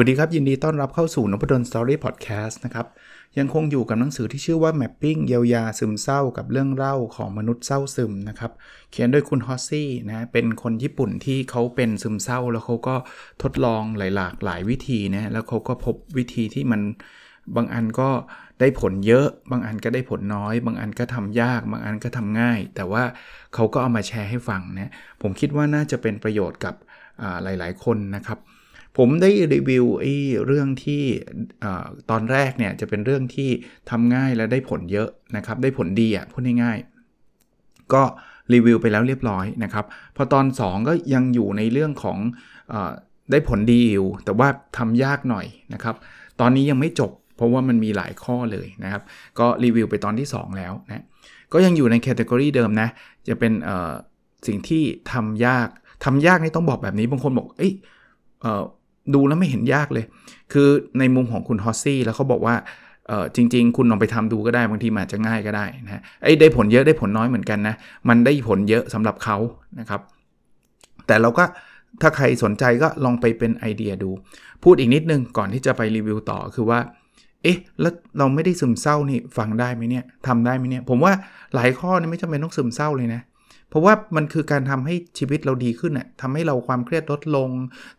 วัสดีครับ ยินดีต้อนรับเข้าสู่นพดลสตอรี่พอดแคสต์นะครับ ยังคงอยู่กับหนังสือที่ชื่อว่า Mapping เยียวยาซึมเศร้ากับเรื่องเล่าของมนุษย์เศร้าซึมนะครับ เขียนโดยคุณฮอสซี่นะเป็นคนญี่ปุ่นที่เขาเป็นซึมเศร้า แล้วเขาก็ทดลองหลายๆหลายวิธีนะแล้วเขาก็พบวิธีที่มันบางอันก็ได้ผลเยอะ บางอันก็ได้ผลน้อย บางอันก็ทำยาก บางอันก็ทำง่าย แต่ว่าเขาก็เอามาแชร์ให้ฟังนะผมคิดว่าน่าจะเป็นประโยชน์กับหลาย ๆ คนนะครับ ผมได้รีวิวไอ้เรื่องที่ตอนแรกเนี่ยจะเป็นเรื่องที่ทำง่ายและได้ผลเยอะนะครับ ได้ผลดีอะพูดง่ายๆก็รีวิวไปแล้วเรียบร้อยนะครับ พอตอน 2 ก็ยังอยู่ในเรื่องของอได้ผลดีอยู่ แต่ว่าทำยากหน่อยนะครับ ตอนนี้ยังไม่จบ เพราะว่ามันมีหลายข้อเลยนะครับ ก็รีวิวไปตอนที่ 2 แล้วนะก็ยังอยู่ในแคตตากรีเดิมนะ จะเป็นสิ่งที่ทำยากทำยากนี่ต้องบอกแบบนี้บางคนบอกเอ้ย ดูแล้วไม่เห็นยากเลย คือในมุมของคุณฮอสซี่แล้วเขาบอกว่าเออจริง ๆ คุณลองไปทำดูก็ได้บางทีอาจจะง่ายก็ได้นะไอ้ได้ผลเยอะได้ผลน้อยเหมือนกันนะ มันได้ผลเยอะสำหรับเขานะครับ แต่เราก็ถ้าใครสนใจก็ลองไปเป็นไอเดียดู พูดอีกนิดนึงก่อนที่จะไปรีวิวต่อคือว่าเอ๊ะแล้วเราไม่ได้ซึมเศร้านี่ฟังได้ไหมเนี่ยทำได้ไหมเนี่ย ผมว่าหลายข้อนี่ไม่จำเป็นต้องซึมเศร้าเลยนะ เพราะว่ามันคือการทำให้ชีวิตเราดีขึ้นอะทำให้เราความเครียดลดลง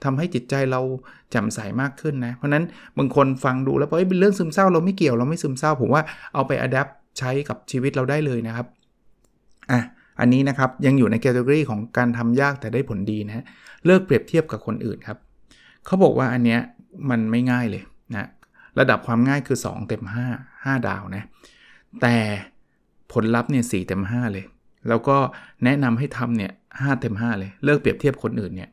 ทำให้จิตใจเราแจ่มใสมากขึ้นนะ เพราะนั้นบางคนฟังดูแล้วเอ้ยเป็นเรื่องซึมเศร้าเราไม่เกี่ยวเราไม่ซึมเศร้า ผมว่าเอาไป adapt ใช้กับชีวิตเราได้เลยนะครับอะอันนี้นะครับยังอยู่ใน category ของการทำยากแต่ได้ผลดีนะเลิกเปรียบเทียบกับคนอื่นครับเขาบอกว่าอันเนี้ยมันไม่ง่ายเลยนะระดับความง่ายคือ 2 เต็ม 5 5 ดาวนะแต่ผลลัพธ์เนี่ยสี่เต็ม 5 เลย แล้วก็แนะนำให้ทำเนี่ยห้าเต็มห้าเลย เลิกเปรียบเทียบคนอื่นเนี่ย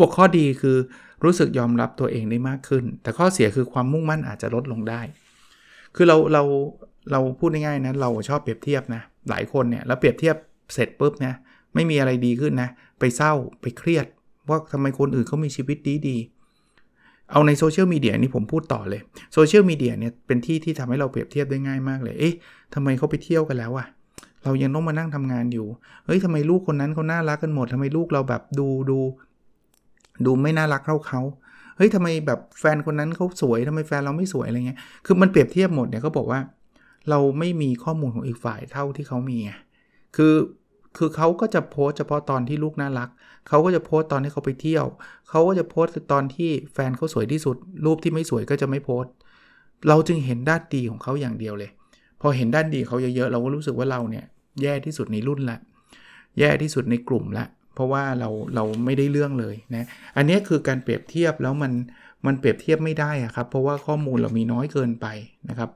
บอกข้อดีคือรู้สึกยอมรับตัวเองได้มากขึ้น แต่ข้อเสียคือความมุ่งมั่นอาจจะลดลงได้ คือเราเราเราพูดง่ายๆนะเราชอบเปรียบเทียบนะหลายคนเนี่ยแล้วเปรียบเทียบเสร็จปุ๊บนะไม่มีอะไรดีขึ้นนะ ไปเศร้าไปเครียด ว่าทำไมคนอื่นเขามีชีวิตดีดีเอาในโซเชียลมีเดียนี่ผมพูดต่อเลยโซเชียลมีเดียเนี่ยเป็นที่ที่ทำให้เราเปรียบเทียบได้ง่ายมากเลย เอ๊ะทำไมเขาไปเที่ยวกันแล้วอะ เรายังต้องมานั่งทำงานอยู่ เฮ้ยทำไมลูกคนนั้นเขาน่ารักกันหมดทำไมลูกเราแบบดูดูดูไม่น่ารักเท่าเขาเฮ้ยทำไมแบบแฟนคนนั้นเขาสวยทำไมแฟนเราไม่สวยอะไรเงี้ย คือมันเปรียบเทียบหมดเนี่ยเขาบอกว่า เราไม่มีข้อมูลของอีกฝ่ายเท่าที่เขามีไง คือ คือเขาก็จะโพสเฉพาะตอนที่ลูกน่ารัก เขาก็จะโพสตอนที่เขาไปเที่ยว เขาก็จะโพสตอนที่แฟนเขาสวยที่สุด รูปที่ไม่สวยก็จะไม่โพสเราจึงเห็นด้านดีของเขาอย่างเดียวเลย พอเห็นด้านดีเขาเยอะๆ เราก็รู้สึกว่าเราเนี่ย แย่ที่สุดในรุ่นละ แย่ที่สุดในกลุ่มละ เพราะว่าเราเราไม่ได้เรื่องเลยนะอันนี้คือการเปรียบเทียบแล้วมันมันเปรียบเทียบไม่ได้อะครับ เพราะว่าข้อมูลเรามีน้อยเกินไปนะครับ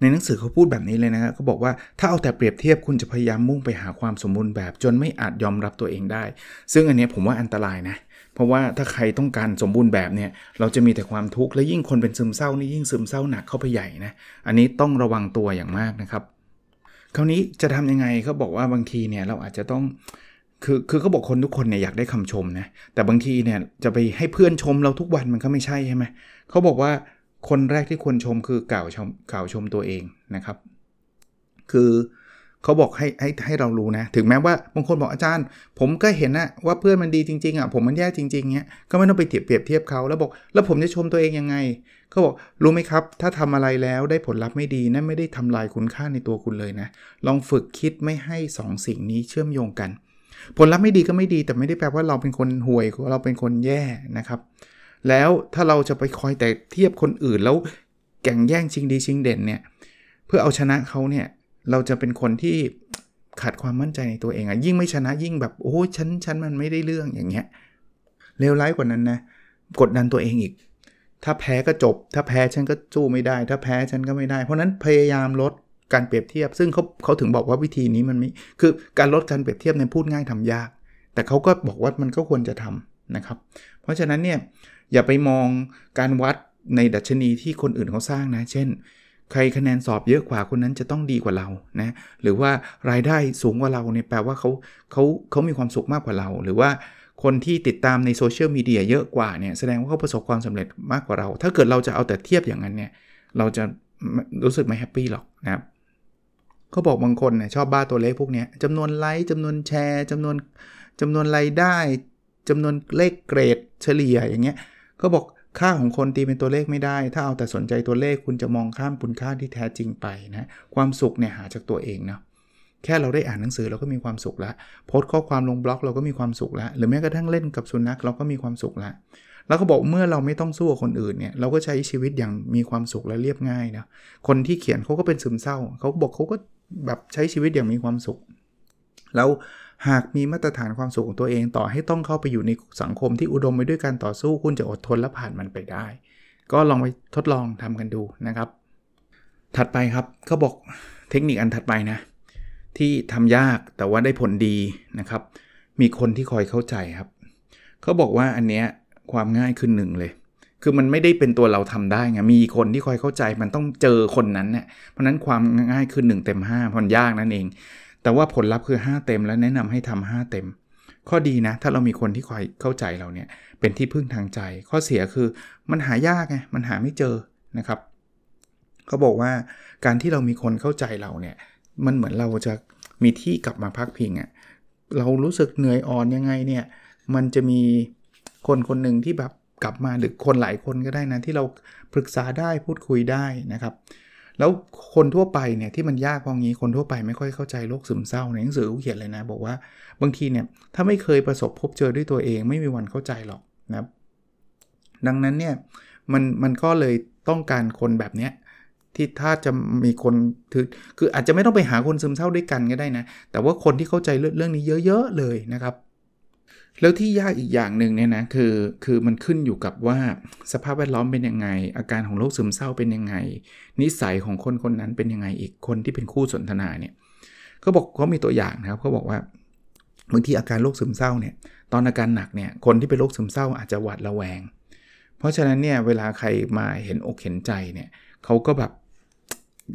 ในหนังสือเขาพูดแบบนี้เลยนะครับเขาบอกว่าถ้าเอาแต่เปรียบเทียบคุณจะพยายามมุ่งไปหาความสมบูรณ์แบบ จนไม่อาจยอมรับตัวเองได้ ซึ่งอันนี้ผมว่าอันตรายนะ เพราะว่าถ้าใครต้องการสมบูรณ์แบบเนี่ยเราจะมีแต่ความทุกข์และยิ่งคนเป็นซึมเศร้านี่ยิ่งซึมเศร้าหนักเข้าไปใหญ่นะอันนี้ต้องระวังตัวอย่างมากนะครับ คราวนี้จะทำยังไงเขาบอกว่าบางทีเนี่ยเราอาจจะต้องคือคือเขาบอกคนทุกคนเนี่ยอยากได้คำชมนะแต่บางทีเนี่ยจะไปให้เพื่อนชมเราทุกวันมันก็ไม่ใช่ใช่ไหมเขาบอกว่าคนแรกที่ควรชมคือกล่าวชมกล่าวชมตัวเองนะครับ คือ เขาบอกให้ให้ให้เรารู้นะ ถึงแม้ว่าบางคนบอกอาจารย์ ผมก็เห็นนะว่าเพื่อนมันดีจริงๆอะผมมันแย่จริงๆเงี้ยก็ไม่ต้องไปเทียบเปรียบเทียบเขาแล้วบอกแล้วผมจะชมตัวเองยังไงเขาบอกรู้ไหมครับ ถ้าทำอะไรแล้วได้ผลลัพธ์ไม่ดีนั่นไม่ได้ทำลายคุณค่าในตัวคุณเลยนะ ลองฝึกคิดไม่ให้ 2สสิ่งนี้เชื่อมโยงกัน ผลลัพธ์ไม่ดีก็ไม่ดี แต่ไม่ได้แปลว่าเราเป็นคนห่วยเราเป็นคนแย่นะครับ แล้วถ้าเราจะไปคอยแต่เทียบคนอื่นแล้วแข่งแย่งชิงดีชิงเด่นเนี่ยเพื่อเอาชนะเขาเนี่ย เราจะเป็นคนที่ขาดความมั่นใจในตัวเองอะยิ่งไม่ชนะยิ่งแบบโอ้ฉันฉันมันไม่ได้เรื่องอย่างเงี้ยเลวร้ายกว่านั้นนะกดดันตัวเองอีก ถ้าแพ้ก็จบ ถ้าแพ้ฉันก็สู้ไม่ได้ ถ้าแพ้ฉันก็ไม่ได้ เพราะนั้นพยายามลดการเปรียบเทียบ ซึ่งเขาเขาถึงบอกว่าวิธีนี้มันไม่คือการลดการเปรียบเทียบในพูดง่ายทำยาก แต่เขาก็บอกว่ามันก็ควรจะทำนะครับ เพราะฉะนั้นเนี่ยอย่าไปมองการวัดในดัชนีที่คนอื่นเขาสร้างนะ เช่น ใครคะแนนสอบเยอะกว่าคนนั้นจะต้องดีกว่าเรานะหรือว่ารายได้สูงกว่าเราเนี่ยแปลว่าเขาเขาเขามีความสุขมากกว่าเรา หรือว่าคนที่ติดตามในโซเชียลมีเดียเยอะกว่าเนี่ยแสดงว่าเขาประสบความสำเร็จมากกว่าเรา ถ้าเกิดเราจะเอาแต่เทียบอย่างนั้นเนี่ยเราจะรู้สึกไม่ happy หรอกนะครับเขาบอกบางคนเนี่ยชอบบ้าตัวเลขพวกนี้จำนวนไลค์จำนวนแชร์จำนวนจำนวนรายได้จำนวนเลขเกรดเฉลี่ยอย่างเงี้ยเขาบอก ค่าของคนตีเป็นตัวเลขไม่ได้ ถ้าเอาแต่สนใจตัวเลขคุณจะมองข้ามคุณค่าที่แท้จริงไปนะความสุขเนี่ยหาจากตัวเองเนาะแค่เราได้อ่านหนังสือเราก็มีความสุขล้วโพสต์ข้อความลงบล็อกเราก็มีความสุขล้วหรือแม้กระทั่งเล่นกับสุนัขเราก็มีความสุขล้วแล้วก็บอกเมื่อเราไม่ต้องสู้กับคนอื่นเนี่ยเราก็ใช้ชีวิตอย่างมีความสุขและเรียบง่ายนะคนที่เขียนเขาก็เป็นซึมเศร้าเขาบอกเขาก็แบบใช้ชีวิตอย่างมีความสุข แล้ว หากมีมาตรฐานความสุขของตัวเองต่อให้ต้องเข้าไปอยู่ในสังคมที่อุดมไปด้วยการต่อสู้คุณจะอดทนและผ่านมันไปได้ ก็ลองไปทดลองทำกันดูนะครับ ถัดไปครับเขาบอกเทคนิคอันถัดไปนะ ที่ทำยากแต่ว่าได้ผลดีนะครับ มีคนที่คอยเข้าใจครับเขาบอกว่าอันเนี้ยความง่ายขึ้นหนึ่งเลยคือมันไม่ได้เป็นตัวเราทำได้ไง มีคนที่คอยเข้าใจมันต้องเจอคนนั้นเนี่ยเพราะนั้นความง่ายขึ้น1เต็ม5มันยากนั่นเอง แต่ว่าผลลัพธ์คือ 5 เต็ม แล้วแนะนำให้ทำ5เต็ม ข้อดีนะ ถ้าเรามีคนที่คอยเข้าใจเราเนี่ย เป็นที่พึ่งทางใจ ข้อเสียคือมันหายากไง มันหาไม่เจอนะครับ เขาบอกว่าการที่เรามีคนเข้าใจเราเนี่ย มันเหมือนเราจะมีที่กลับมาพักพิงอะ่ะ เรารู้สึกเหนื่อยอ่อนยังไงเนี่ย มันจะมีคนคนหนึ่งที่แบบกลับมาหรือคนหลายคนก็ได้นะที่เราปรึกษาได้พูดคุยได้นะครับ แล้วคนทั่วไปเนี่ยที่มันยากพองี้คนทั่วไปไม่ค่อยเข้าใจโรคซึมเศร้าในหนังสือเขียนเลยนะ บอกว่าบางทีเนี่ยถ้าไม่เคยประสบพบเจอด้วยตัวเอง ไม่มีวันเข้าใจหรอกนะครับดังนั้นเนี่ยมันมันก็เลยต้องการคนแบบเนี้ยที่ถ้าจะมีคนคือคืออาจจะไม่ต้องไปหาคนซึมเศร้าด้วยกันก็ได้นะ แต่ว่าคนที่เข้าใจเรื่องนี้เยอะ ๆ เลยนะครับ แล้วที่ยากอีกอย่างหนึ่งเนี่ยนะคือคือมันขึ้นอยู่กับว่าสภาพแวดล้อมเป็นยังไง อาการของโรคซึมเศร้าเป็นยังไง นิสัยของคนคนนั้นเป็นยังไงอีกคนที่เป็นคู่สนทนาเนี่ยเขาบอกเขามีตัวอย่างนะครับเขาบอกว่าบางทีอาการโรคซึมเศร้าเนี่ยตอนอาการหนักเนี่ยคนที่เป็นโรคซึมเศร้าอาจจะหวาดระแวง เพราะฉะนั้นเนี่ยเวลาใครมาเห็นอกเห็นใจเนี่ยเขาก็แบบ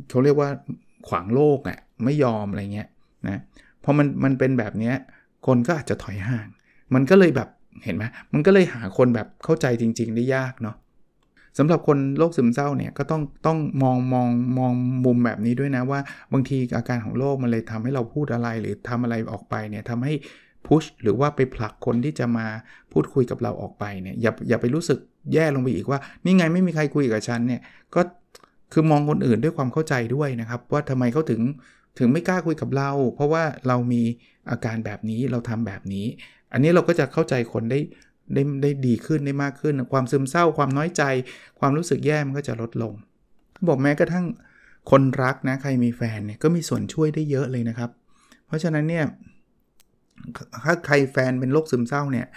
เขาเรียกว่าขวางโลกอะ่ะไม่ยอมอะไรเงี้ยนะพอมันมันเป็นแบบนี้คนก็อาจจะถอยห่าง มันก็เลยแบบเห็นไหมมันก็เลยหาคนแบบเข้าใจจริง ๆ ได้ยากเนาะสำหรับคนโรคซึมเศร้าเนี่ยก็ต้องต้องมองมองมองมุมแบบนี้ด้วยนะว่าบางทีอาการของโรคมันเลยทำให้เราพูดอะไรหรือทำอะไรออกไปเนี่ยทำให้พุชหรือว่าไปผลักคนที่จะมาพูดคุยกับเราออกไปเนี่ยอย่าอย่าไปรู้สึกแย่ลงไปอีกว่า นี่ไงไม่มีใครคุยกับฉันเนี่ยก็คือมองคนอื่นด้วยความเข้าใจด้วยนะครับ ว่าทำไมเขาถึงถึงไม่กล้าคุยกับเรา เพราะว่าเรามีอาการแบบนี้เราทำแบบนี้ อันนี้เราก็จะเข้าใจคนได้ได้ได้ดีขึ้นได้มากขึ้น ความซึมเศร้าความน้อยใจ ความรู้สึกแย่มันก็จะลดลง บอกแม้กระทั่งคนรักนะใครมีแฟนเนี่ยก็มีส่วนช่วยได้เยอะเลยนะครับ เพราะฉะนั้นเนี่ยถ้าใครแฟนเป็นโรคซึมเศร้าเนี่ย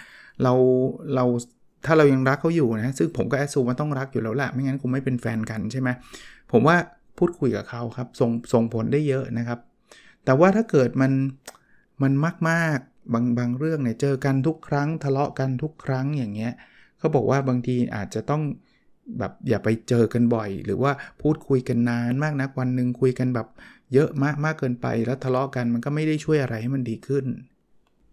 เราเราถ้าเรายังรักเขาอยู่นะซึ่งผมก็แอดซูว่าต้องรักอยู่แล้วแหละไม่งั้นคงไม่เป็นแฟนกันใช่ไหมผมว่าพูดคุยกับเขาครับส่งส่งผลได้เยอะนะครับ แต่ว่าถ้าเกิดมันมันมากๆ บางบางเรื่องเนี่ยเจอกันทุกครั้งทะเลาะกันทุกครั้งอย่างเงี้ยเขาบอกว่าบางทีอาจจะต้องแบบอย่าไปเจอกันบ่อย หรือว่าพูดคุยกันนานมากนะวันหนึ่งคุยกันแบบเยอะมากมากเกินไป แล้วทะเลาะกันมันก็ไม่ได้ช่วยอะไรให้มันดีขึ้น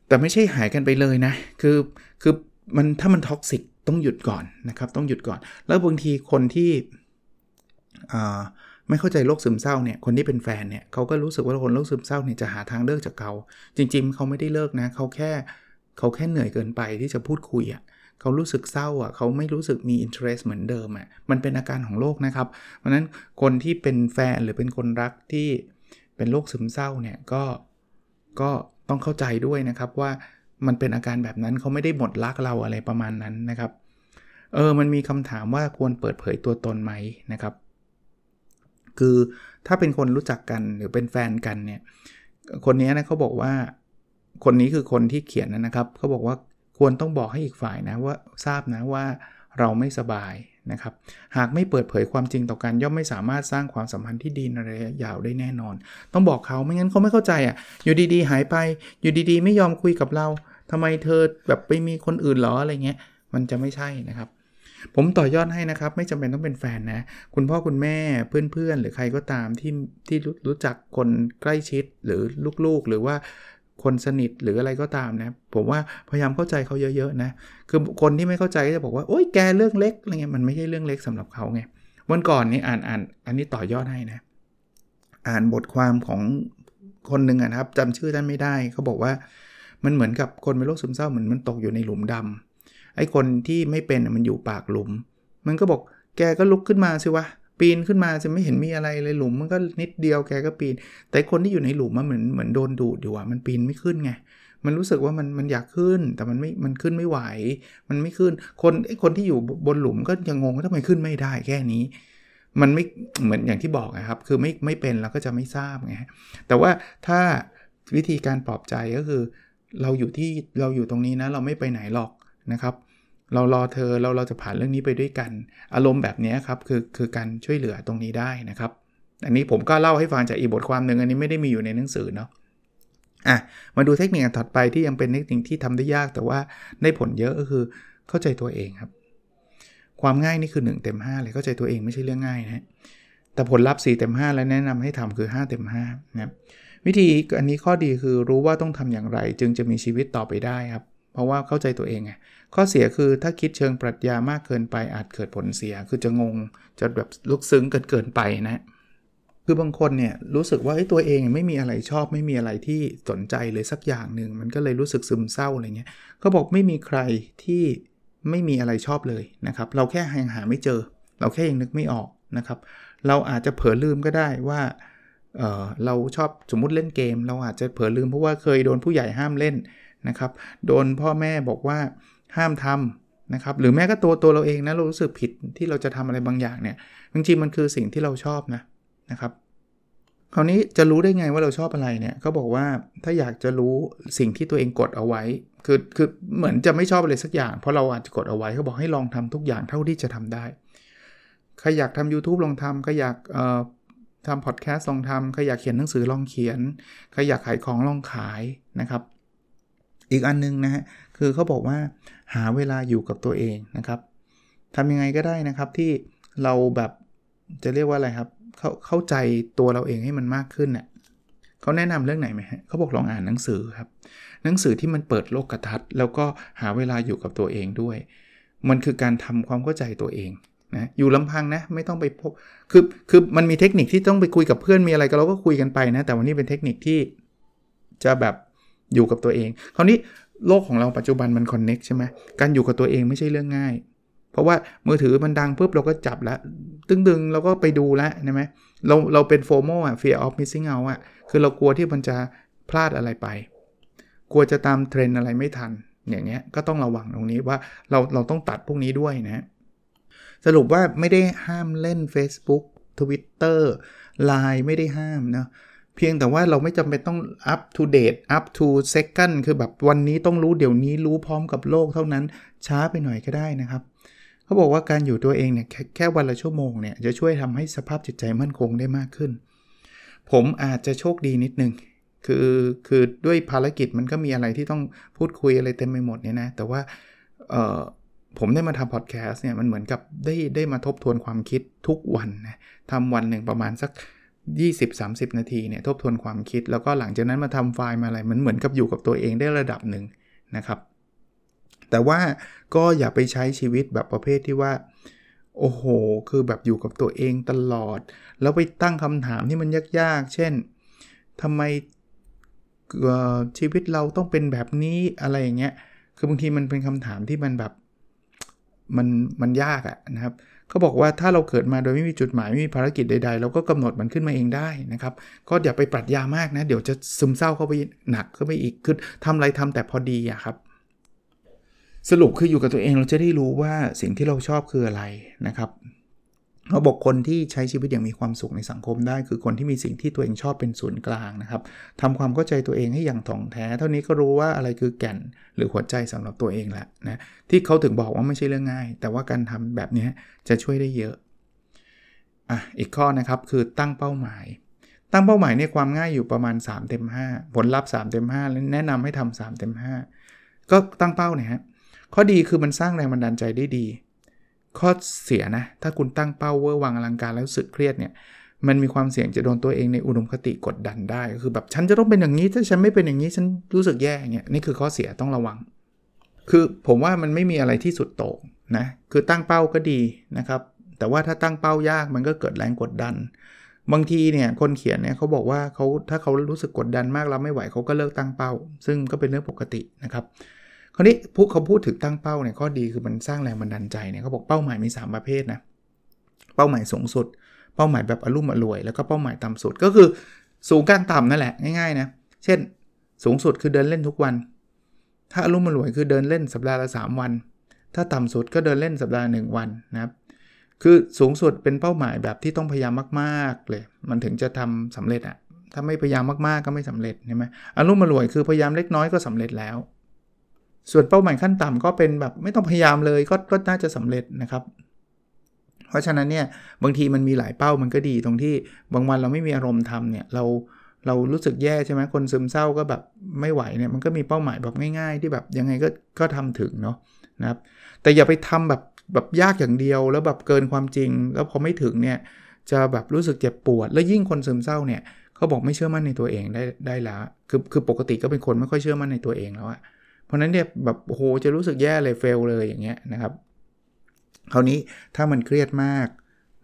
แต่ไม่ใช่หายกันไปเลยนะ คือคือมันถ้ามัน toxic ต้องหยุดก่อนนะครับ ต้องหยุดก่อน แล้วบางทีคนที่ ไม่เข้าใจโรคซึมเศร้าเนี่ยคนที่เป็นแฟนเนี่ยเขาก็รู้สึกว่าคนโรคซึมเศร้าเนี่ยจะหาทางเลิกจากเขาจริง ๆเขาไม่ได้เลิกนะเขาแค่เขาแค่เหนื่อยเกินไปที่จะพูดคุยอะ่ะเขารู้สึกเศร้าอะเขาไม่รู้สึกมี interest เหมือนเดิมอะมันเป็นอาการของโรคนะครับ เพราะนั้นคนที่เป็นแฟนหรือเป็นคนรักที่เป็นโรคซึมเศร้าเนี่ยก็ก็ต้องเข้าใจด้วยนะครับว่ามันเป็นอาการแบบนั้นเขาไม่ได้หมดรักเราอะไรประมาณนั้นนะครับ เออมันมีคำถามว่าควรเปิดเผยตัวตนไหมนะครับ คือถ้าเป็นคนรู้จักกันหรือเป็นแฟนกันเนี่ยคนนี้นะเขาบอกว่าคนนี้คือคนที่เขียนนะครับเขาบอกว่าควรต้องบอกให้อีกฝ่ายนะว่าทราบนะว่าเราไม่สบายนะครับ หากไม่เปิดเผยความจริงต่อกันย่อมไม่สามารถสร้างความสัมพันธ์ที่ดีในระยะยาวได้แน่นอน ต้องบอกเขาไม่งั้นเขาไม่เข้าใจอะ อยู่ดีๆ หายไป อยู่ดีๆ ไม่ยอมคุยกับเราทำไมเธอแบบไปมีคนอื่นหรออะไรเงี้ย มันจะไม่ใช่นะครับ ผมต่อยอดให้นะครับ ไม่จำเป็นต้องเป็นแฟนนะ คุณพ่อคุณแม่เพื่อนๆ หรือใครก็ตามที่ที่รู้จักคนใกล้ชิดหรือลูกๆ หรือว่าคนสนิทหรืออะไรก็ตามนะ ผมว่าพยายามเข้าใจเขาเยอะๆนะ คือคนที่ไม่เข้าใจก็จะบอกว่า โอ๊ยแกเรื่องเล็กอะไรเงี้ยมันไม่ใช่เรื่องเล็กสำหรับเขาไงวันก่อนนี่อ่านอ่านอันนี้ต่อยอดให้นะ อ่านบทความของคนหนึ่งนะครับจำชื่อท่านไม่ได้เขาบอกว่ามันเหมือนกับคนเป็นโรคซึมเศร้าเหมือนมันตกอยู่ในหลุมดำ ไอ้คนที่ไม่เป็นมันอยู่ปากหลุม มันก็บอกแกก็ลุกขึ้นมาสิวะ ปีนขึ้นมาจะไม่เห็นมีอะไรเลยหลุมมันก็นิดเดียวแกก็ปีน แต่คนที่อยู่ในหลุมมันเหมือนเหมือนโดนดูดอยู่อะมันปีนไม่ขึ้นไงมันรู้สึกว่ามันมันอยากขึ้น แต่มันไม่มันขึ้นไม่ไหว มันไม่ขึ้นคนไอ้คนที่อยู่บนหลุมก็ยังงงว่าทำไมขึ้นไม่ได้แค่นี้ มันไม่เหมือนอย่างที่บอกนะครับ คือไม่ไม่เป็นเราก็จะไม่ทราบไงแต่ว่าถ้าวิธีการปลอบใจก็คือ เราอยู่ที่เราอยู่ตรงนี้นะเราไม่ไปไหนหรอกนะครับ เรารอเธอเราเราจะผ่านเรื่องนี้ไปด้วยกัน อารมณ์แบบนี้ครับคือคือการช่วยเหลือตรงนี้ได้นะครับ อันนี้ผมก็เล่าให้ฟังจากอีบทความหนึ่งอันนี้ไม่ได้มีอยู่ในหนังสือเนาะอะมาดูเทคนิคถัดไปที่ยังเป็นเทคนิคที่ทำได้ยากแต่ว่าได้ผลเยอะก็คือเข้าใจตัวเองครับ ความง่ายนี่คือ1เต็ม5เลยเข้าใจตัวเองไม่ใช่เรื่องง่ายนะแต่ผลลัพธ์4เต็ม5 และแนะนำให้ทำคือ 5 เต็ม5นะครับวิธีอันนี้ข้อดีคือรู้ว่าต้องทำอย่างไร จึงจะมีชีวิตต่อไปได้ครับ เพราะว่าเข้าใจตัวเองไง ข้อเสียคือถ้าคิดเชิงปรัชญามากเกินไปอาจเกิดผลเสีย คือจะงงจะแบบลุกซึ้งเกินเกินไปนะ คือบางคนเนี่ยรู้สึกว่าตัวเองไม่มีอะไรชอบไม่มีอะไรที่สนใจเลยสักอย่างหนึ่งมันก็เลยรู้สึกซึมเศร้าอะไรเงี้ยเขาบอกไม่มีใครที่ไม่มีอะไรชอบเลยนะครับ เราแค่ยังหาไม่เจอ เราแค่ยังนึกไม่ออกนะครับ เราอาจจะเผลอลืมก็ได้ว่าเเราชอบสมมุติเล่นเกม เราอาจจะเผลอลืมเพราะว่าเคยโดนผู้ใหญ่ห้ามเล่นนะครับ โดนพ่อแม่บอกว่า ห้ามทำนะครับหรือแม้ก็ตัวตัวเราเองนะเรารู้สึกผิดที่เราจะทำอะไรบางอย่างเนี่ยจริงๆมันคือสิ่งที่เราชอบนะนะครับคราวนี้จะรู้ได้ไงว่าเราชอบอะไรเนี่ยเขาบอกว่าถ้าอยากจะรู้สิ่งที่ตัวเองกดเอาไว้ คือคือเหมือนจะไม่ชอบอะไรสักอย่าง เพราะเราอาจจะกดเอาไว้เขาบอกให้ลองทำทุกอย่างเท่าที่จะทำได้ใครอยากทำ YouTube ลองทำใครอยากทำพอดแคสต์ลองทำใครอยากเขียนหนังสือลองเขียนใครอยากขายของลองขายนะครับ อีกอันนึงนะฮะคือเขาบอกว่า หาเวลาอยู่กับตัวเองนะครับทำยังไงก็ได้นะครับที่เราแบบจะเรียกว่าอะไรครับเข้าเข้าใจตัวเราเองให้มันมากขึ้นเนะ่ยเขาแนะนำเรื่องไหนไหมฮะเขาบอกลองอ่านหนังสือครับ หนังสือที่มันเปิดโลกกระทัดแล้วก็หาเวลาอยู่กับตัวเองด้วย มันคือการทำความเข้าใจตัวเองนะอยู่ลำพังนะไม่ต้องไปพบคือคือมันมีเทคนิคที่ต้องไปคุยกับเพื่อนมีอะไรก็เราก็คุยกันไปนะ แต่วันนี้เป็นเทคนิคที่จะแบบอยู่กับตัวเอง คราวนี้ โลกของเราปัจจุบันมันคอนเน็กใช่ไหมการอยู่กับตัวเองไม่ใช่เรื่องง่าย เพราะว่ามือถือมันดังปุ๊บเราก็จับแล้วตึงๆเราก็ไปดูแล้วใช่ไหมเราเราเป็นโฟโมอะ fear of missing out อะคือเรากลัวที่มันจะพลาดอะไรไป กลัวจะตามเทรนอะไรไม่ทัน อย่างเงี้ยก็ต้องระวังตรงนี้ว่าเราเราต้องตัดพวกนี้ด้วยนะ สรุปว่าไม่ได้ห้ามเล่น Facebook Twitter Line ไม่ได้ห้ามนะ เพียงแต่ว่าเราไม่จำเป็นต้อง up to date up to second คือแบบวันนี้ต้องรู้เดี๋ยวนี้รู้พร้อมกับโลกเท่านั้นช้าไปหน่อยก็ได้นะครับเขาบอกว่าการอยู่ตัวเองเนี่ยแคแค่วันละชั่วโมงเนี่ยจะช่วยทำให้สภาพจิตใจมั่นคงได้มากขึ้น ผมอาจจะโชคดีนิดนึงคือคือด้วยภารกิจมันก็มีอะไรที่ต้องพูดคุยอะไรเต็มไปหมดเนี่ยนะ แต่ว่าเออผมได้มาทำพอดแคสต์เนี่ยมันเหมือนกับได้ได้มาทบทวนความคิดทุกวันนะทำวันหนึ่งประมาณสัก 20-30 นาทีเนี่ยทบทวนความคิด แล้วก็หลังจากนั้นมาทำไฟล์มาอะไรมันเหมือนกับอยู่กับตัวเองได้ระดับหนึ่งนะครับ แต่ว่าก็อย่าไปใช้ชีวิตแบบประเภทที่ว่าโอ้โห คือแบบอยู่กับตัวเองตลอด แล้วไปตั้งคำถามที่มันยากๆ เช่นทำไมชีวิตเราต้องเป็นแบบนี้อะไรอย่างเงี้ย คือบางทีมันเป็นคำถามที่มันแบบมันมันยากอะนะครับ เขาบอกว่าถ้าเราเกิดมาโดยไม่มีจุดหมายไม่มีภารกิจใดๆ เราก็กำหนดมันขึ้นมาเองได้นะครับ ก็อย่าไปปรัชญามากนะ เดี๋ยวจะซึมเศร้าเข้าไปหนักเข้าไปอีกคือทำอะไรทำแต่พอดีอะครับ สรุปคืออยู่กับตัวเองเราจะได้รู้ว่าสิ่งที่เราชอบคืออะไรนะครับ เขาบอกคนที่ใช้ชีวิตอย่างมีความสุขในสังคมได้ คือคนที่มีสิ่งที่ตัวเองชอบเป็นศูนย์กลางนะครับทำความเข้าใจตัวเองให้อย่างถ่องแท้ เท่านี้ก็รู้ว่าอะไรคือแก่นหรือหัวใจสำหรับตัวเองแหละนะที่เขาถึงบอกว่าไม่ใช่เรื่องง่าย แต่ว่าการทำแบบนี้จะช่วยได้เยอะอะอีกข้อนะครับคือตั้งเป้าหมาย ตั้งเป้าหมายเนี่ยความง่ายอยู่ประมาณ 3 เต็ม 5 ผลลัพธ์3เต็ม5แล้วแนะนำให้ทำ3เต็ม5 ก็ตั้งเป้าเนี่ยฮะข้อดีคือมันสร้างแรงบันดาลใจได้ดี ข้อเสียนะ ถ้าคุณตั้งเป้าเวอร์วังอลังการแล้วสึกเครียดเนี่ยมันมีความเสี่ยงจะโดนตัวเองในอุดมคติกดดันได้ คือแบบฉันจะต้องเป็นอย่างนี้ ถ้าฉันไม่เป็นอย่างนี้ฉันรู้สึกแย่เงี้ยนี่คือข้อเสียต้องระวัง คือผมว่ามันไม่มีอะไรที่สุดโต่งนะคือตั้งเป้าก็ดีนะครับ แต่ว่าถ้าตั้งเป้ายากมันก็เกิดแรงกดดัน บางทีเนี่ยคนเขียนเนี่ยเขาบอกว่าเขาถ้าเขารู้สึกกดดันมากแล้วไม่ไหวเขาก็เลิกตั้งเป้า ซึ่งก็เป็นเรื่องปกตินะครับ คราวนี้พวกเขาพูดถึงตั้งเป้าเนี่ยข้อดีคือมันสร้างแรงบันดาลใจเนี่ยเขาบอกเป้าหมายมี 3 ประเภทนะเป้าหมายสูงสุด เป้าหมายแบบอารมณ์อรวย แล้วก็เป้าหมายต่ำสุดก็คือสูงกลางต่ำนั่นแหละง่ายๆนะเช่น สูงสุดคือเดินเล่นทุกวัน ถ้าอารมณ์อรวยคือเดินเล่นสัปดาห์ละ3วัน ถ้าต่ำสุดก็เดินเล่นสัปดาห์หนึ่งวันนะครับคือสูงสุดเป็นเป้าหมายแบบที่ต้องพยายามมากๆเลย มันถึงจะทำสำเร็จอะถ้าไม่พยายามมากๆก็ไม่สำเร็จใช่ไหมอารมณ์อรวยคือพยายามเล็กน้อยก็สำเร็จแล้ว ส่วนเป้าหมายขั้นต่ำก็เป็นแบบไม่ต้องพยายามเลยก็ก็น่าจะสำเร็จนะครับ เพราะฉะนั้นเนี่ยบางทีมันมีหลายเป้ามันก็ดีตรงที่บางวันเราไม่มีอารมณ์ทำเนี่ยเราเรารู้สึกแย่ใช่ไหมคนซึมเศร้าก็แบบไม่ไหวเนี่ยมันก็มีเป้าหมายแบบง่าย ๆ ที่แบบยังไงก็ก็ทำถึงเนาะนะครับ แต่อย่าไปทำแบบแบบยากอย่างเดียวแล้วแบบเกินความจริง แล้วพอไม่ถึงเนี่ยจะแบบรู้สึกเจ็บปวด แล้วยิ่งคนซึมเศร้าเนี่ยเขาบอกไม่เชื่อมั่นในตัวเองได้ได้แล้วคือคือปกติก็เป็นคนไม่ค่อยเชื่อมั่นในตัวเองแล้วอะ เพราะนั้นเนี่ยแบบโอ้โหจะรู้สึกแย่เลยเฟลเลยอย่างเงี้ยนะครับคราวนี้ถ้ามันเครียดมาก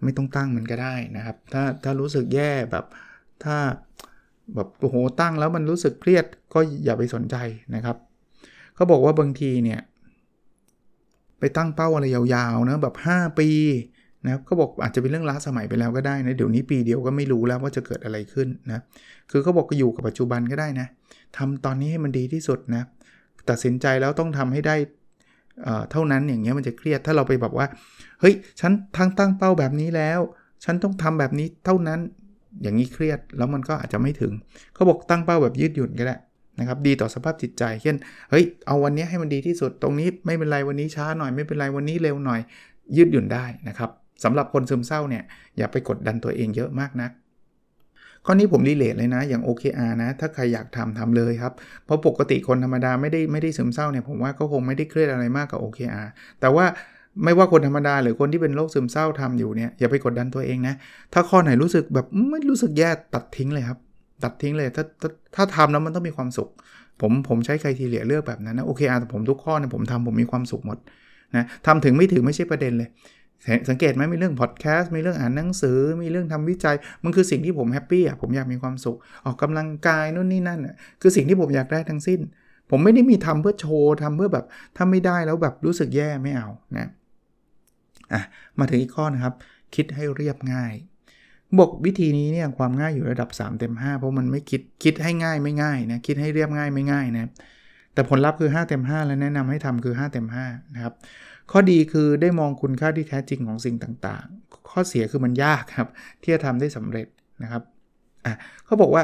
ไม่ต้องตั้งมันก็ได้นะครับ ถ้าถ้ารู้สึกแย่แบบถ้าแบบโอ้โหตั้งแล้วมันรู้สึกเครียดก็อย่าไปสนใจนะครับเขาบอกว่าบางทีเนี่ยไปตั้งเป้าอะไรยาวๆนะแบบ 5 ปีนะครับเขาบอกอาจจะเป็นเรื่องล้าสมัยไปแล้วก็ได้นะเดี๋ยวนี้ปีเดียวก็ไม่รู้แล้วว่าจะเกิดอะไรขึ้นนะคือเขาบอกก็อยู่กับปัจจุบันก็ได้นะทำตอนนี้ให้มันดีที่สุดนะ ตัดสินใจแล้วต้องทำให้ได้เท่านั้นอย่างเงี้ยมันจะเครียดถ้าเราไปแบบว่า เฮ้ย ฉันทั้งตั้งเป้าแบบนี้แล้ว ฉันต้องทำแบบนี้เท่านั้นอย่างนี้เครียดแล้วมันก็อาจจะไม่ถึงเขาบอกตั้งเป้าแบบยืดหยุ่นก็ได้นะครับดีต่อสภาพจิตใจเช่นเฮ้ยเอาวันนี้ให้มันดีที่สุดตรงนี้ไม่เป็นไรวันนี้ช้าหน่อยไม่เป็นไรวันนี้เร็วหน่อย ยืดหยุ่นได้นะครับสำหรับคนซึมเศร้าเนี่ยอย่าไปกดดันตัวเองเยอะมากนะ ข้อนี้ผมรีเลทเลยนะ อย่าง OKR นะ ถ้าใครอยากทำทำเลยครับ เพราะปกติคนธรรมดาไม่ได้ไม่ได้ซึมเศร้าเนี่ยผมว่าก็คงไม่ได้เครียดอะไรมากกับ OKR แต่ว่าไม่ว่าคนธรรมดาหรือคนที่เป็นโรคซึมเศร้าทำอยู่เนี่ยอย่าไปกดดันตัวเองนะ ถ้าข้อไหนรู้สึกแบบไม่รู้สึกแย่ตัดทิ้งเลยครับ ตัดทิ้งเลย ถ้าถ้าถ้าทำแล้วมันต้องมีความสุข ผมผมใช้ criteria เลือกแบบนั้นนะโอเคอาแต่ผมทุกข้อเนี่ยผมทำผมมีความสุขหมดนะทำถึงไม่ถึงไม่ใช่ประเด็นเลย สังเกตไหมมีเรื่องพอดแคสต์มีเรื่องอ่านหนังสือ มีเรื่องทำวิจัย มันคือสิ่งที่ผม happy อะผมอยากมีความสุข ออกกำลังกายนู่นนี่นั่นอะคือสิ่งที่ผมอยากได้ทั้งสิ้น ผมไม่ได้มีทำเพื่อโชว์ทำเพื่อแบบถ้าไม่ได้แล้วแบบรู้สึกแย่ไม่เอานะอะมาถึงอีกข้อนะครับ คิดให้เรียบง่ายบอกวิธีนี้เนี่ยความง่ายอยู่ระดับ 3 เต็ม 5 เพราะมันไม่คิดคิดให้ง่ายไม่ง่ายนะคิดให้เรียบง่ายไม่ง่ายนะแต่ผลลัพธ์คือ 5 เต็ม 5 แล้วแนะนำให้ทำคือ 5 เต็ม5นะครับ ข้อดีคือได้มองคุณค่าที่แท้จริงของสิ่งต่างๆ ข้อเสียคือมันยากครับ ที่จะทำได้สำเร็จนะครับอะเขาบอกว่า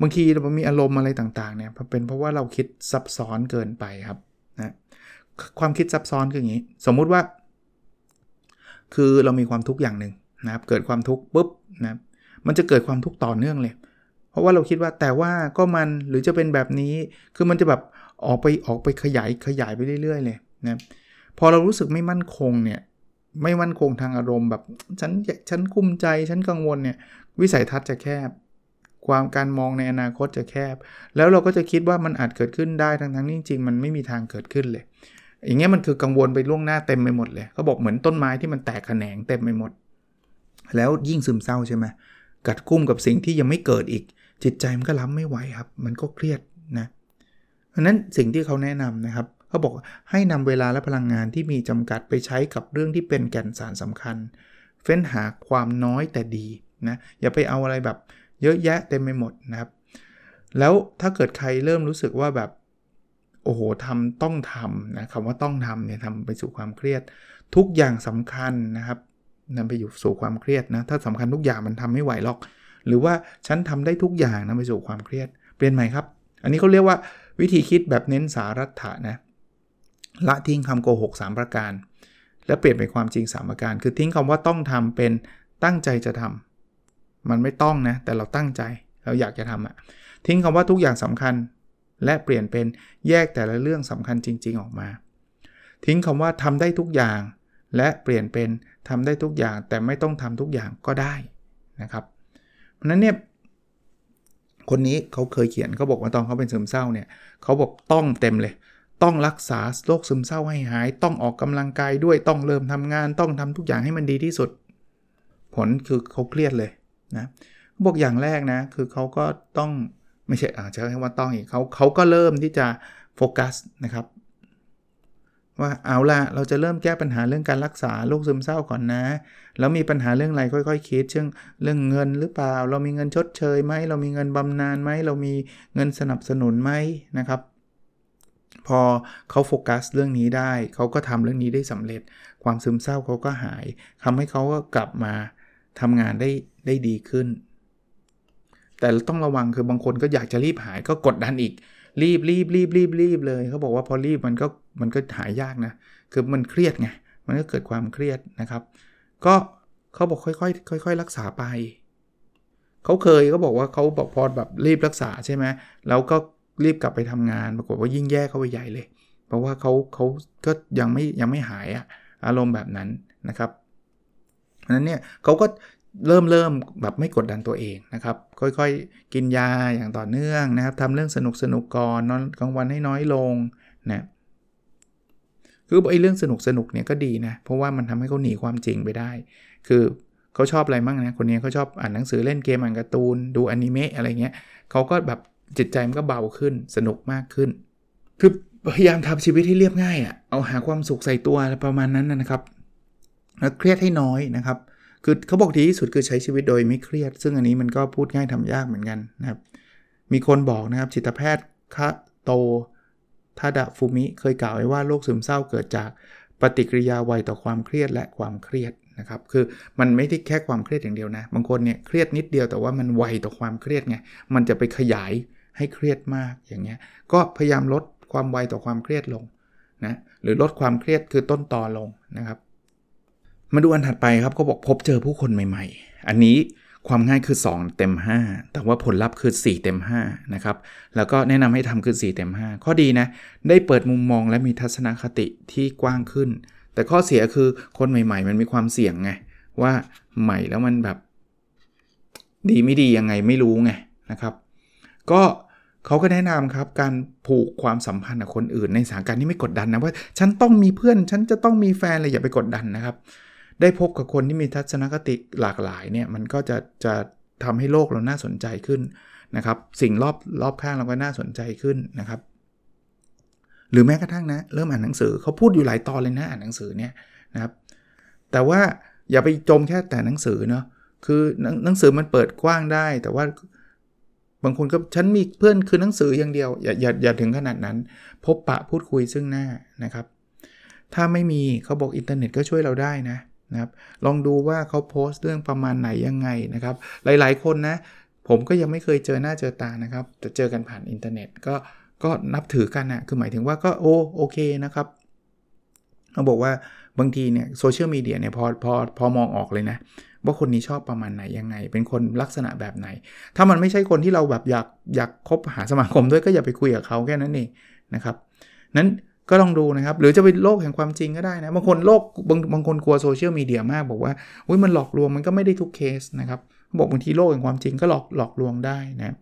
บางทีเรามีอารมณ์อะไรต่างๆเนี่ยเป็นเพราะว่าเราคิดซับซ้อนเกินไปครับนะความคิดซับซ้อนคืออย่างนี้ สมมุติว่า คือเรามีความทุกข์อย่างหนึ่งนะครับ เกิดความทุกข์ปุ๊บนะมันจะเกิดความทุกข์ต่อเนื่องเลย เพราะว่าเราคิดว่าแต่ว่าก็มันหรือจะเป็นแบบนี้ คือมันจะแบบออกไปออกไปขยายขยายไปเรื่อยๆเลยนะ พอเรารู้สึกไม่มั่นคงเนี่ยไม่มั่นคงทางอารมณ์แบบฉันฉันกุ้มใจฉันกังวลเนี่ยวิสัยทัศน์จะแคบ ความการมองในอนาคตจะแคบ แล้วเราก็จะคิดว่ามันอาจเกิดขึ้นได้ทั้งทั้งจริงๆ มันไม่มีทางเกิดขึ้นเลย อย่างเงี้ยมันคือกังวลไปล่วงหน้าเต็มไปหมดเลยเขาบอกเหมือนต้นไม้ที่มันแตกแขนงเต็มไปหมด แล้วยิ่งซึมเศร้าใช่ไหมกัดกุ้มกับสิ่งที่ยังไม่เกิดอีก จิตใจมันก็รับไม่ไหวครับ มันก็เครียดนะเพราะนั้นสิ่งที่เขาแนะนำนะครับ เขาบอกให้นำเวลาและพลังงานที่มีจำกัดไปใช้กับเรื่องที่เป็นแก่นสารสำคัญ เฟ้นหาความน้อยแต่ดีนะอย่าไปเอาอะไรแบบเยอะแยะเต็มไปหมดนะครับ แล้วถ้าเกิดใครเริ่มรู้สึกว่าแบบโอ้โหทำต้องทำนะคำว่าต้องทำเนี่ยทำไปสู่ความเครียด ทุกอย่างสำคัญนะครับนำไปอยู่สู่ความเครียดนะถ้าสำคัญทุกอย่างมันทำไม่ไหวหรอก หรือว่าฉันทำได้ทุกอย่างนำไปสู่ความเครียด เปลี่ยนใหม่ครับ อันนี้เขาเรียกว่าวิธีคิดแบบเน้นสารัตถะนะ ละทิ้งคำโกหก3ประการ และเปลี่ยนเป็นความจริง3ประการ คือทิ้งคำว่าต้องทำเป็นตั้งใจจะทำมันไม่ต้องนะ แต่เราตั้งใจเราอยากจะทำอะทิ้งคำว่าทุกอย่างสำคัญ และเปลี่ยนเป็นแยกแต่ละเรื่องสำคัญจริง ๆ ออกมา ทิ้งคำว่าทำได้ทุกอย่าง และเปลี่ยนเป็นทำได้ทุกอย่าง แต่ไม่ต้องทำทุกอย่างก็ได้นะครับ เพราะนั้นเนี่ยคนนี้เขาเคยเขียนเขาบอกว่าตอนเขาเป็นซึมเศร้าเนี่ยเขาบอกต้องเต็มเลย ต้องรักษาโรคซึมเศร้าให้หาย ต้องออกกำลังกายด้วยต้องเริ่มทำงาน ต้องทำทุกอย่างให้มันดีที่สุด ผลคือเขาเครียดเลยนะบอกอย่างแรกนะคือเขาก็ต้องไม่ใช่อาจจะใช้ว่าต้องอีกเขาเขาก็เริ่มที่จะโฟกัสนะครับ ว่าเอาละเราจะเริ่มแก้ปัญหาเรื่องการรักษาโรคซึมเศร้าก่อนนะ แล้วมีปัญหาเรื่องอะไรค่อยๆคคิดเช่นเรื่องเงินหรือเปล่า เรามีเงินชดเชยไหมเรามีเงินบำนาญไหมเรามีเงินสนับสนุนไหมนะครับ พอเขาโฟกัสเรื่องนี้ได้ เขาก็ทำเรื่องนี้ได้สำเร็จ ความซึมเศร้าเขาก็หายทำให้เขาก็กลับมาทำงานได้ได้ดีขึ้น แต่ต้องระวังคือบางคนก็อยากจะรีบหายก็กดดันอีก รีบรีบรีบรีบรีบเลยเขาบอกว่าพอรีบมันก็มันก็หายยากนะคือมันเครียดไงมันก็เกิดความเครียดนะครับ ก็เขาบอกค่อยๆค่อย ๆ รักษาไปเขาเคยเขาบอกว่าเขาบอกพอแบบรีบรักษาใช่ไหมแล้วก็ รีบกลับไปทำงาน ปรากฏว่ายิ่งแย่เข้าไปใหญ่เลย เพราะว่าเขาเขาก็ยังไม่ยังไม่หายอะอารมณ์แบบนั้นนะครับเพราะนั้นเนี่ยเขาก็เริ่มเริ่มแบบไม่กดดันตัวเองนะครับ ค่อยๆกินยาอย่างต่อเนื่องนะครับทำเรื่องสนุกสนุกก่อนนอนกลางวันให้น้อยลงนะคือไอ้เรื่องสนุกสนุกเนี่ยก็ดีนะเพราะว่ามันทำให้เขาหนีความจริงไปได้ คือเขาชอบอะไรบ้างนะคนนี้เขาชอบอ่านหนังสือเล่นเกมอ่านการ์ตูนดูอนิเมะอะไรเงี้ยเขาก็แบบ จิตใจมันก็เบาขึ้นสนุกมากขึ้น คือพยายามทำชีวิตที่เรียบง่ายอะ่ะเอาหาความสุขใส่ตัวประมาณนั้นนะครับแล้วเครียดให้น้อยนะครับ คือเขาบอกดีที่สุดคือใช้ชีวิตโดยไม่เครียด ซึ่งอันนี้มันก็พูดง่ายทำยากเหมือนกันนะครับ มีคนบอกนะครับจิตแพทย์คะโตทาดะฟูมิเคยกล่าวไว้ว่าโรคซึมเศร้าเกิดจากปฏิกิริยาไวต่อความเครียดและความเครียดนะครับ คือมันไม่ได้แค่ความเครียดอย่างเดียวนะ บางคนเนี่ยเครียดนิดเดียวแต่ว่ามันไวต่อความเครียดไง มันจะไปขยาย ให้เครียดมากอย่างเงี้ยก็พยายามลดความไวต่อความเครียดลงนะหรือลดความเครียดคือต้นตอลงนะครับ มาดูอันถัดไปครับเขาบอกพบเจอผู้คนใหม่ๆ อันนี้ความง่ายคือ 2 เต็ม 5 แต่ว่าผลลัพธ์คือ 4 เต็ม5นะครับแล้วก็แนะนำให้ทำคือ 4 เต็ม 5 ข้อดีนะ ได้เปิดมุมมองและมีทัศนคติที่กว้างขึ้น แต่ข้อเสียคือคนใหม่ ๆ มันมีความเสี่ยงไง ว่าใหม่แล้วมันแบบ ดีไม่ดียังไงไม่รู้ไงนะครับ ก็เขาก็แนะนำครับการผูกความสัมพันธ์กับคนอื่น ในสถานการณ์ที่ไม่กดดันนะว่า ฉันต้องมีเพื่อน ฉันจะต้องมีแฟนเลยอย่าไปกดดันนะครับ ได้พบกับคนที่มีทัศนคติหลากหลายเนี่ยมันก็จะจะทำให้โลกเราน่าสนใจขึ้นนะครับ สิ่งรอบรอบข้างเราก็น่าสนใจขึ้นนะครับ หรือแม้กระทั่งนะเริ่มอ่านหนังสือเขาพูดอยู่หลายตอนเลยนะอ่านหนังสือเนี่ยนะครับ แต่ว่าอย่าไปจมแค่แต่หนังสือเนาะคือหนังสือมันเปิดกว้างได้ แต่ว่า บางคนก็ฉันมีเพื่อนคือหนังสืออย่างเดียว อย่าอย่าอย่าถึงขนาดนั้น พบปะพูดคุยซึ่งหน้านะครับ ถ้าไม่มีเขาบอกอินเทอร์เน็ตก็ช่วยเราได้นะนะครับลองดูว่าเขาโพสต์เรื่องประมาณไหนยังไงนะครับ หลายๆ คนนะ ผมก็ยังไม่เคยเจอหน้าเจอตานะครับแต่เจอกันผ่านอินเทอร์เน็ตก็ก็นับถือกันนะคือหมายถึงว่าก็โอโอเคนะครับเขาบอกว่า บางทีเนี่ยโซเชียลมีเดียเนี่ยพอพอพอมองออกเลยนะ ว่าคนนี้ชอบประมาณไหนยังไง เป็นคนลักษณะแบบไหน ถ้ามันไม่ใช่คนที่เราแบบอยากอยากคบหาสมาคมด้วยก็อย่าไปคุยกับเขาแค่นั้นเองนะครับนั้นก็ลองดูนะครับ หรือจะเป็นโลกแห่งความจริงก็ได้นะ บางคนโลกบางบางคนกลัวโซเชียลมีเดียมากบอกว่าอุ้ยมันหลอกลวงมันก็ไม่ได้ทุกเคสนะครับบอกบางทีโลกแห่งความจริงก็หลอกหลอกลวงได้นะ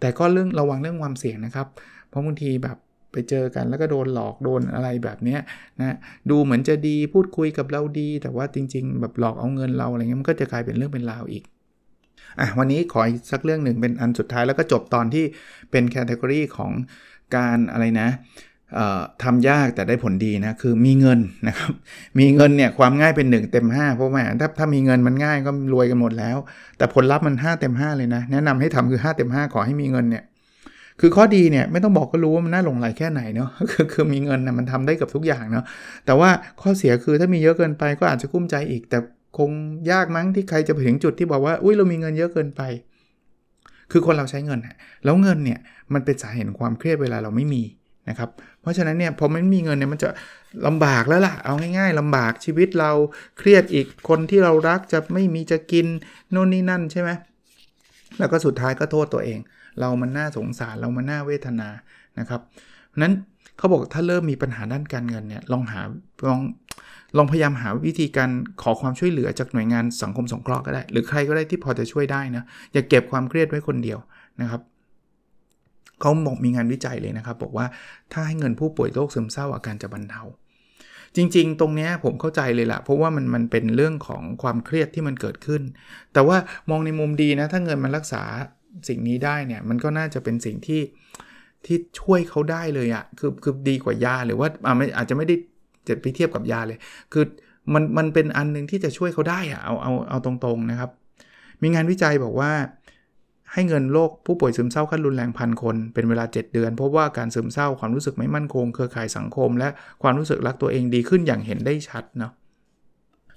แต่ก็เรื่องระวังเรื่องความเสี่ยงนะครับ เพราะบางทีแบบ ไปเจอกันแล้วก็โดนหลอกโดนอะไรแบบนี้นะดูเหมือนจะดีพูดคุยกับเราดี แต่ว่าจริง ๆ แบบหลอกเอาเงินเราอะไรเงี้ยมันก็จะกลายเป็นเรื่องเป็นราวอีกอะวันนี้ขออีกสักเรื่องหนึ่งเป็นอันสุดท้ายแล้วก็จบตอนที่เป็นแคตตากรีของการอะไรนะทำยากแต่ได้ผลดีนะ คือมีเงินนะครับ มีเงินเนี่ยความง่ายเป็น 1 เต็ม 5 เพราะว่าถ้าถ้ามีเงินมันง่ายก็รวยกันหมดแล้ว แต่ผลลัพธ์มัน 5 เต็ม 5 เลยนะ แนะนำให้ทำคือ 5 เต็ม 5 ขอให้มีเงินเนี่ย คือข้อดีเนี่ยไม่ต้องบอกก็รู้ว่ามันน่าหลงไหลแค่ไหนเนาะคือคือมีเงินนะมันทำได้กับทุกอย่างเนาะแต่ว่าข้อเสียคือถ้ามีเยอะเกินไปก็อาจจะกุ้มใจอีก แต่คงยากมั้งที่ใครจะไปถึงจุดที่บอกว่าอุ้ยเรามีเงินเยอะเกินไป คือคนเราใช้เงินแล้วเงินเนี่ยมันเป็นสาเหตุความเครียดเวลาเราไม่มีนะครับเพราะฉะนั้นเนี่ยพอไม่มีเงินเนี่ยมันจะลำบากแล้วล่ะเอาง่าย ๆลำบากชีวิตเราเครียดอีกคนที่เรารักจะไม่มีจะกินโน่นนี่นั่นใช่ไหมแล้วก็สุดท้ายก็โทษตัวเอง เรามันน่าสงสารเรามันน่าเวทนานะครับนั้นเขาบอกถ้าเริ่มมีปัญหาด้านการเงินเนี่ยลองหาลองลองพยายามหาวิธีการขอความช่วยเหลือจากหน่วยงานสังคมสงเคราะห์ก็ได้ หรือใครก็ได้ที่พอจะช่วยได้นะอย่าเก็บความเครียดไว้คนเดียวนะครับเขาบอกมีงานวิจัยเลยนะครับ บอกว่าถ้าให้เงินผู้ป่วยโรคซึมเศร้าอาการจะบรรเทาจริง ๆ ตรงนี้ผมเข้าใจเลยละเพราะว่ามันมันเป็นเรื่องของความเครียดที่มันเกิดขึ้น แต่ว่ามองในมุมดีนะ ถ้าเงินมันรักษา สิ่งนี้ได้เนี่ยมันก็น่าจะเป็นสิ่งที่ที่ช่วยเขาได้เลยอะ่ะคือคือดีกว่ายาหรือว่าอาจจะไม่ได้จะไปเทียบกับยาเลย คือมันมันเป็นอันนึงที่จะช่วยเขาได้อะเอาเอาเอาตรงๆนะครับ มีงานวิจัยบอกว่าให้เงินโรคผู้ป่วยซึมเศร้าขั้นรุนแรงพันคน เป็นเวลา 7 เดือนพบว่าการซึมเศร้าความรู้สึกไม่มั่นคง เครือข่ายสังคม และความรู้สึกรักตัวเองดีขึ้นอย่างเห็นได้ชัดเนาะ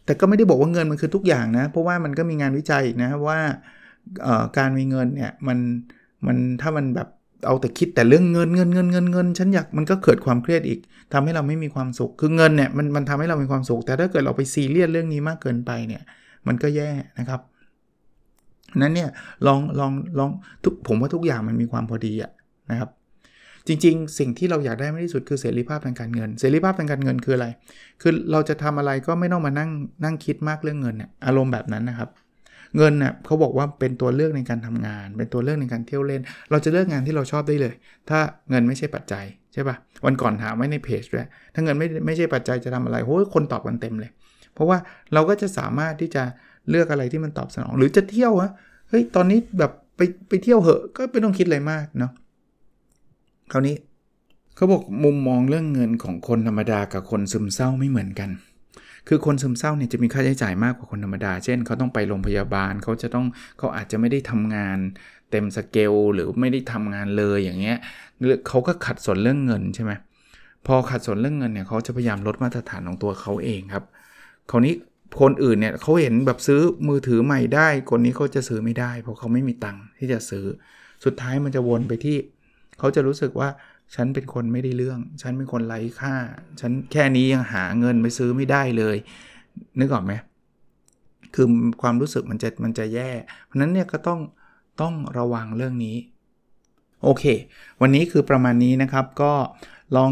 แต่ก็ไม่ได้บอกว่าเงินมันคือทุกอย่างนะ เพราะว่ามันก็มีงานวิจัยอีกนะว่า การมีเงินเนี่ยมันมันถ้ามันแบบเอาแต่คิดแต่เรื่องเงินเงินเงินเงินเงินฉันอยากมันก็เกิดความเครียดอีกทำให้เราไม่มีความสุข คือเงินเนี่ยมันมันทำให้เรามีความสุข แต่ถ้าเกิดเราไปซีเรียสเรื่องนี้มากเกินไปเนี่ยมันก็แย่นะครับนั้นเนี่ยลองลองลองทุกผมว่าทุกอย่างมันมีความพอดีอะนะครับ จริง ๆ สิ่งที่เราอยากได้มากที่สุดคือเสรีภาพทางการเงิน เสรีภาพทางการเงินคืออะไร คือเราจะทำอะไรก็ไม่ต้องมานั่งนั่งคิดมากเรื่องเงินเนี่ยอารมณ์แบบนั้นนะครับ เงินเนี่ยเขาบอกว่าเป็นตัวเลือกในการทำงาน เป็นตัวเลือกในการเที่ยวเล่น เราจะเลือกงานที่เราชอบได้เลย ถ้าเงินไม่ใช่ปัจจัยใช่ปะ่ะวันก่อนถามไว้ในเพจด้วยถ้าเงินไม่ไม่ใช่ปัจจัยจะทำอะไรโอ้ยคนตอบกันเต็มเลย เพราะว่าเราก็จะสามารถที่จะเลือกอะไรที่มันตอบสนอง หรือจะเที่ยวอะเฮ้ยตอนนี้แบบไปไปเที่ยวเหอะก็ไม่ต้องคิดอะไรมากเนาะคราวนี้เขาบอกมุมมองเรื่องเงินของคนธรรมดากับคนซึมเศร้าไม่เหมือนกัน คือคนซึมเศร้าเนี่ยจะมีค่าใช้จ่ายมากกว่าคนธรรมดา เช่น เขาต้องไปโรงพยาบาล เขาจะต้องเขาอาจจะไม่ได้ทำงานเต็มสเกลหรือไม่ได้ทำงานเลยอย่างเงี้ยเขาก็ขัดสนเรื่องเงินใช่ไหมพอขัดสนเรื่องเงินเนี่ยเขาจะพยายามลดมาตรฐานของตัวเขาเองครับ คราวนี้คนอื่นเนี่ยเขาเห็นแบบซื้อมือถือใหม่ได้ คนนี้เขาจะซื้อไม่ได้ เพราะเขาไม่มีตังค์ที่จะซื้อ สุดท้ายมันจะวนไปที่ เขาจะรู้สึกว่า ฉันเป็นคนไม่ได้เรื่อง ฉันเป็นคนไร้ค่า ฉันแค่นี้ยังหาเงินไปซื้อไม่ได้เลย นึกออกไหมคือความรู้สึกมันจะมันจะแย่ เพราะนั้นเนี่ยก็ต้องต้องระวังเรื่องนี้ โอเค วันนี้คือประมาณนี้นะครับ ก็ลอง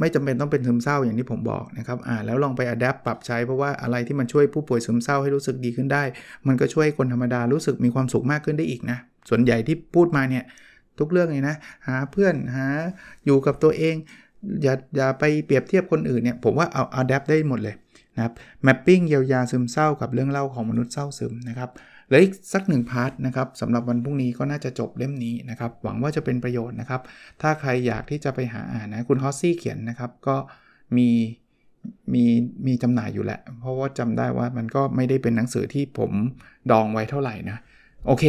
ไม่จำเป็นต้องเป็นซึมเศร้าอย่างที่ผมบอกนะครับอ่าแล้วลองไปอัดแอปปรับใช้เพราะว่าอะไรที่มันช่วยผู้ป่วยซึมเศร้าให้รู้สึกดีขึ้นได้ มันก็ช่วยคนธรรมดารู้สึกมีความสุขมากขึ้นได้อีกนะ ส่วนใหญ่ที่พูดมาเนี่ย ทุกเรื่องเลยนะ หาเพื่อนหาอยู่กับตัวเอง อย่าอย่าไปเปรียบเทียบคนอื่นเนี่ยผมว่าเอา adapt ได้หมดเลยนะครับ mapping เยียวยาซึมเศร้ากับเรื่องเล่าของมนุษย์เศร้าซึมนะครับเหลืออีกสักหนึ่ง part นะครับสำหรับวันพรุ่งนี้ก็น่าจะจบเล่มนี้นะครับ หวังว่าจะเป็นประโยชน์นะครับ ถ้าใครอยากที่จะไปหาอ่านนะคุณฮอสซี่เขียนนะครับ ก็มีมีมีจำหน่ายอยู่แหละ เพราะว่าจำได้ว่ามันก็ไม่ได้เป็นหนังสือที่ผมดองไว้เท่าไหร่นะ โอเค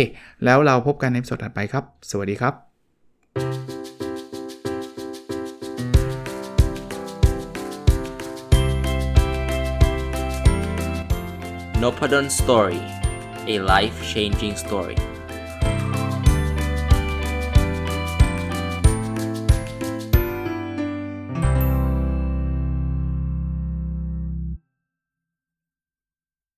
แล้วเราพบกันในสดถัดไปครับ สวัสดีครับ n o p a d o n Story a life changing story